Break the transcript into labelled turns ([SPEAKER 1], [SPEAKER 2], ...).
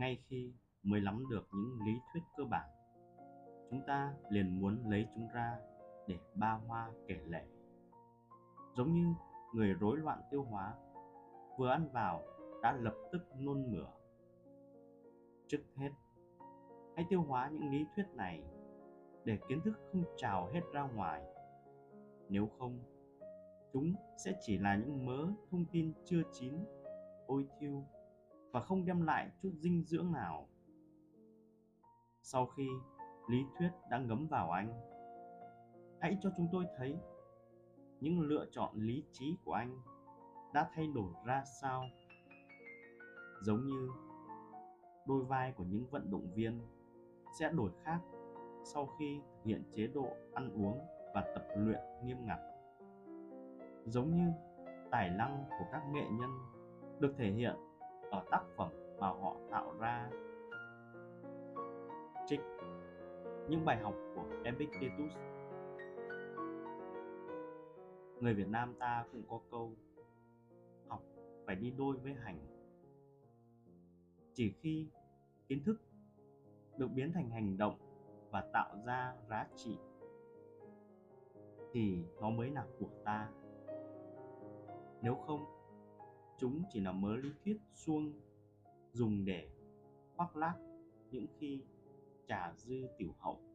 [SPEAKER 1] ngay khi mới nắm được những lý thuyết cơ bản. Chúng ta liền muốn lấy chúng ra để ba hoa kể lệ giống như người rối loạn tiêu hóa, vừa ăn vào đã lập tức nôn mửa. Trước hết, hãy tiêu hóa những lý thuyết này để kiến thức không trào hết ra ngoài. Nếu không, chúng sẽ chỉ là những mớ thông tin chưa chín, ôi thiêu và không đem lại chút dinh dưỡng nào. Sau khi lý thuyết đã ngấm vào anh, hãy cho chúng tôi thấy những lựa chọn lý trí của anh đã thay đổi ra sao. Giống như đôi vai của những vận động viên sẽ đổi khác sau khi thực hiện chế độ ăn uống và tập luyện nghiêm ngặt. Giống như tài năng của các nghệ nhân được thể hiện ở tác phẩm mà họ tạo ra. Trích những bài học của Epictetus. Người Việt Nam ta cũng có câu học phải đi đôi với hành. Chỉ khi kiến thức được biến thành hành động và tạo ra giá trị thì nó mới là của ta. Nếu không chúng chỉ là mớ lý thuyết suông dùng để khoác lác những khi trà dư tiểu hậu.